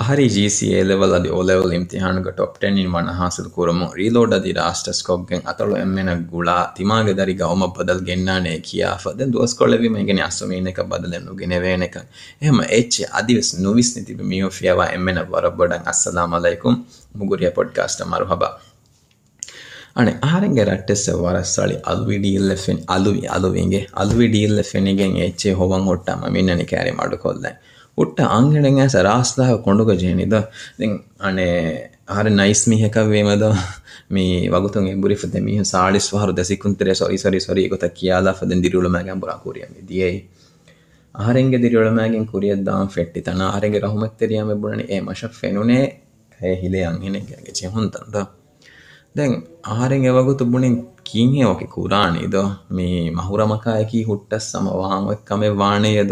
އަހަރީ ޖީސީ އޭލެވަލް އަދި އޮލެވެލް އިމްތިހާނުގެ ޓޮޕް ޓެންނިން ވަނަ ހާސިލު ކުރުމުން ރީލޯޑް އަދި ރާސްޓަސް ކޮށްގެން އަތޮޅު އެންމެނަށް ގުޅާ ތިމާގެ ދަރިގަ އޮމަށް ބަދަލު ގެންނާނޭ ކިޔާފަ ދެން ދުވަސްކޮޅެވީމަ އިގެނެ އަސުމީނެކަށް ބަދަލެއް ނުގެނެވޭނެކަން އެހެމަ އެއްޗެ އަދިވެސް ނުވިސްނި ތިބި މިހުން ފިޔަވާ އެންމެނަށް ވަރަށް ބޮޑަށް އައްސަލާމު ޢަލައިކުމް މުގުރިޔަ ޕޮޑްކާސްޓަ މަރުހަބާ އަނެ އަހަރެންގެ ރައްޓެއްސެއް ވަރަށް ސަޅި އަލުވި ޑީލްއެއް ފެނި އަލުވި އަލުވިންގެ އަލުވި ޑީލްއެއް ފެނިގެން އެއްޗެ ހޮވަން ހުއްޓާމަ މިންނަނި ہٹ ہاں سراست are nice می کا می وگوتیں بری فد می ساڑی سوار دے سکے ساری ساری ساری گوتہ دیا بہری ہم آ رہے دھمگی فٹ آ رہے رہ میم بوڑھانے ای مش فین ہنگ دیں آ رہیں وگوت بڑی کھینکے کوران می مہور مکی ہٹ سم و مد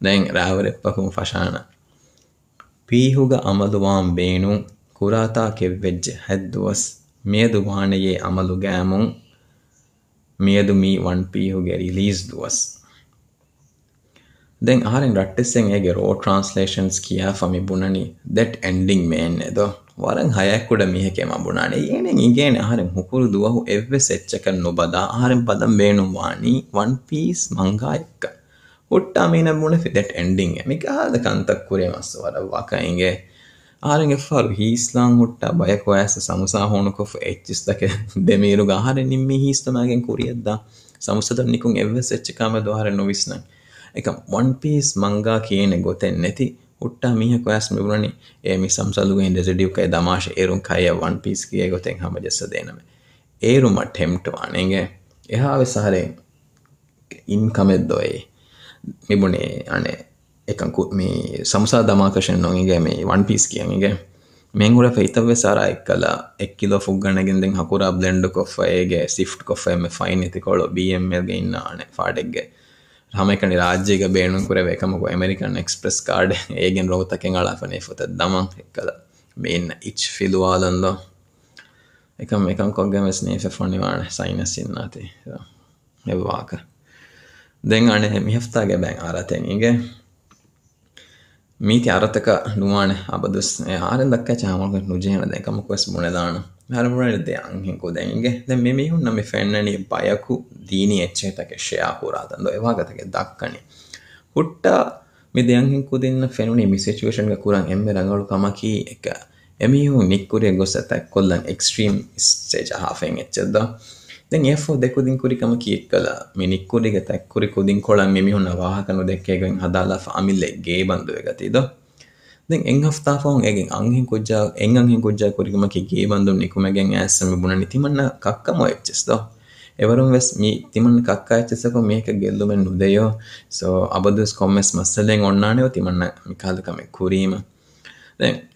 دیں راہو رب پکوں فشانا پی ہو گا عمل وام بینوں کوراتا کے وجہ حد دوس میاد وان یہ عمل گاموں میاد می وان پی ہو گے ریلیز دوس دیں آرین رٹی سیں اے گے رو ٹرانسلیشنز کیا فا می بنانی دیٹ اینڈنگ میں انے دو وارنگ ہایا کڑا میہ کے ماں بنانے یہ نہیں گے نہیں آرین حکر دوہو ایوے سچکا نوبادا آرین پادا بینوں وانی وان پیس مانگا ایک کا پیس منگا کے گیس ڈیو دماشم و پیسے بنے ہنکن کو می سمسار دماک می ون پیسے ہوں گے میم گوڑ پیتو سارا اکلوکلو فنگ گندگا بلڈ کف ہی سیفٹ کف فائن تک بی ایم گانے فاڈ کے رام کنی راجگ بے بیکم کومریکن ایسپرس کارڈ ہینگ روت کنگال فن پتہ دمکل میچ فیلوالکم کمک میں اس واقعہ دنگانے میہفتا گے بینگ آراتیں انگے میتی آراتک نوانے آبا دوس آبدس آرن چاہاں چامل نوجہ ہیں دیں کمکو اس مونے دانا میں میارا بونے دے آنگیں کو دیں گے دیں میں میں ہوں نمی فیننی بایکو دینی اچھے تکے شیعہ ہو رہا تھا دو ایواغا تکے دککنی ہٹا می دے آنگیں کو دیں فیننی می سیچویشن کا کوران ایم میں رنگل کی ایک ایمی ہوں نکوری گوستا کلن ایکسٹریم اس اسٹیج ہافیں اچھے دا دنو دیکھوکم کی واحکے بندو دیں جاجا کومکے بند نکنی تیمن ککم یہ چیزیں مس تم کچے میل ادو سو آبدو اس کو میس مسلو تیم کلکوریم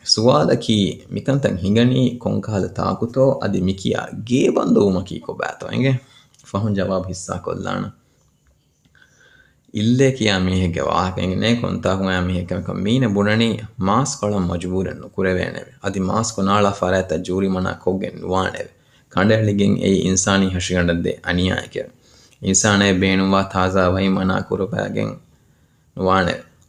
سوال کی مکن تھینگنی کنکال تاکتو مکیا گی بندو مکتو ہنگے فہ جواب حساکلے کو مین بوڑنی مسک مجبورس کو منا کھو گے نوانے کنڈیس ہشدے انیسانے بینو تاز وئ منا کور گوانے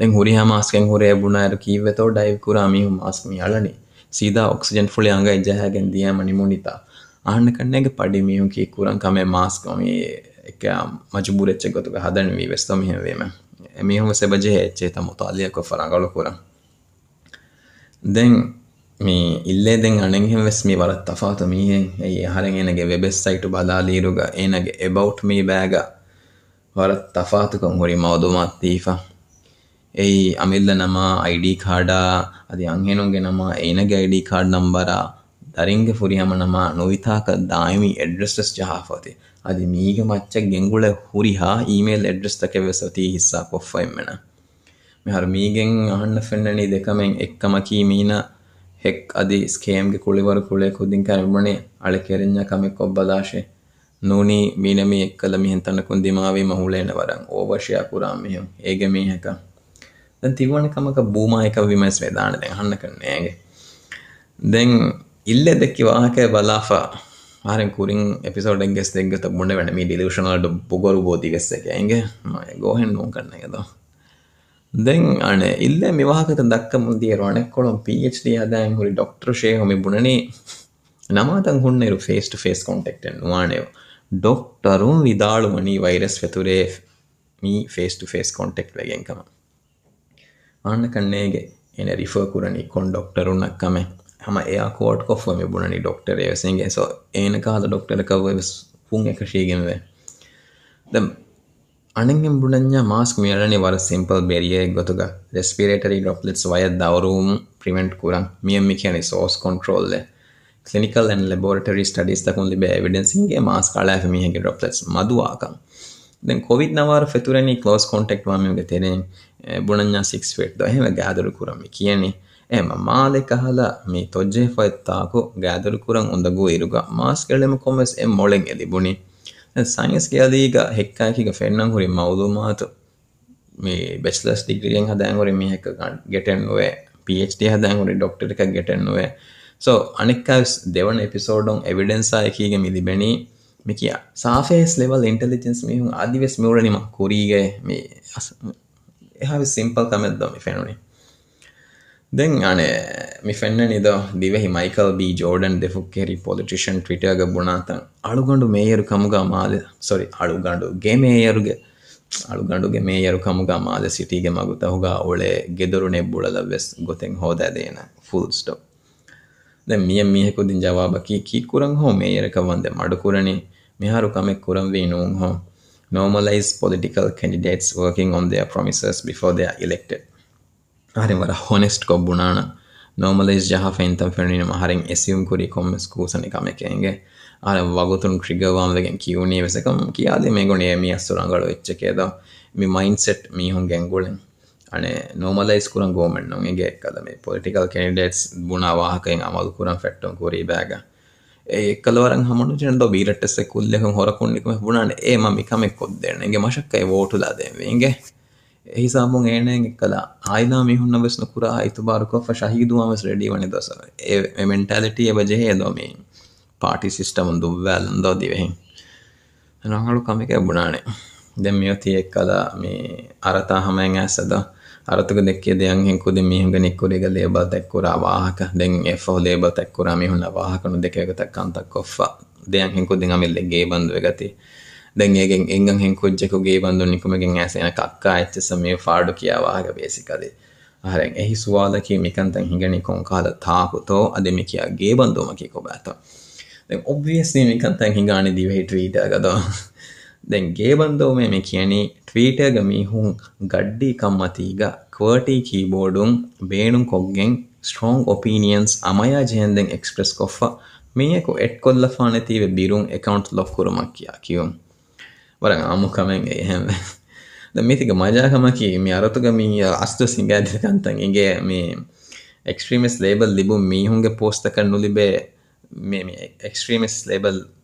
دیں گریسکری بڑے کیوں معلنگ سیدا آکن فلی ہاں جگہ منی منیتا آنک پڑی میم کیمس مجبور چتک میسم میم بجے چیت موت فرآل دین می دنگ می وار تفات میری سیٹ بدال گوٹ می بر تفات کا مدو محف یہ آ می ڈی کارڈا ادا ہاں گئی کارڈ نمبر درینگ پریم نوئتا تھا کہ دائمی اڈرستی اد گا ایمل اڈرس کے ویسے ہاف امر منی میم کھی مینک ادی اسکے کول کے باش نونی مین میکل میتھ دِما موشی آپ میم یہ دک میرے کو پیچھے ڈاکٹر این کنگے ریفر کرن ڈاکٹروں کا میں کوئی بڑنی ڈاکٹر سوکا تو آپ ڈاکٹر کا پویں کشمیں بڑھنے مسک میلے وار سیمپل بھرے گا ریسپرٹری ڈراپٹس ویم پریوینٹ کو میم مکھانے sauce control clinical and laboratory studies evidence ہوں گے مسک می ہوں ڈراپس مدں د کوڈ نوار پتو روز کانٹیکٹ ممکن ہے کہیں بوڑن سکس فیٹ دو رکیے ای ممالک کاجے فا کو گیدرکر ادو مسلم کو مسئر موڑ کے بونی سائنس کے فنڈری موت می بچلرس ڈگری ہاں گیٹ پی ایچ ڈی ہزار ڈاکٹر گیٹ نو سوک دیوسو ایڈنس آگ میری بین می سافیس لوٹلیجنس میم آس میوڑنی می میسپل دے آنے می فن دِو ہائی کل جورڈن دے فوکری پالٹیشن ٹویٹر گ بنا تال گنڈ میئر کمگ میری آڈر گاڈیں میئر کمگے سٹی مو گا یدرنے بوڑھ لوتے ہوں فل اسٹاپ جواب کیے کی کورن ہوں میری مڑ کونی می ہار کام کرملز پالیٹیل کینڈیڈیٹس وک دیا پامسرس بفور دے آر ایلیکٹ آر مر ہٹ بونا نارملز جہاں فینی اسکول ویگونیسم کی مائنڈ سیٹ می ہوں گنگوڑ نارملائز کریں گے پولیٹکل کی بُڑا مل بہ ایک لا رہے سے بُنا ای ممی کم کو مشکوٹ گے ساموں آئی دا می ہوں تو بار شاہی دوں ریڈی بنے دس مینٹالٹی بجے پارٹی سسٹم دب و دیں کمے کے بونا ایک آرتا ہم آ رہے میگنی کورگ لے بکر واقع دیکھ می بندے جی بند سم فاڑکی آدھے سواد مکتنی کن کال تھا بندوکس میکن تھی گھنے دی وی ٹریٹ آ گ دے گے بندو میم کی ٹویٹر گی ہوں گڈ کم تھی گوٹی کی بورڈ ویڑ کنگ اسٹراگنس امیا جین ایسپرس می کو لے بھو اکاؤنٹ کو مکیا کم وم کم گے میتی کے مزا گی ارتقا می اصل کا لبل لیبو می ہوں گے پوسٹ کربے میم ایسٹریس لے بھول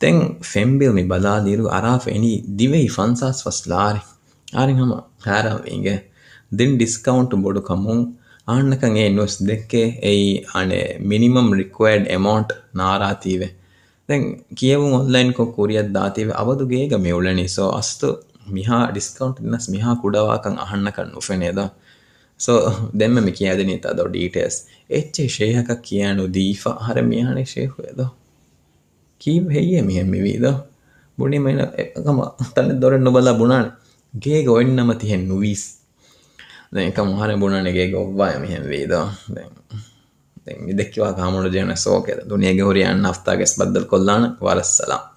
تین فیمبل میں بدا دیرو عراف اینی فین دِو فنسا فسٹ آرین ہم خیر آوئیں گے دن ڈسکاؤنٹ اے نو دیکھے ای آنے مینیمم ریکوڈ اموٹ نا راتی تنگ کے آن لائن کو کوریا تو گے گا میولنی سو اس میہا ڈسکاؤنٹ میہا کوروک ہانکے سو دن میں کھیل نیتو ڈیٹس یچ شی ہک کھی ہوں دفاع آر شیح ہوئے دو میم دو بونی می نک تلا بھنا گے گو مت ہے نوس مار بونا گے گوا میم بی دو دیکھو گامڑ جینے سو کہ دنیا گے نفتا کے بدل کو سلام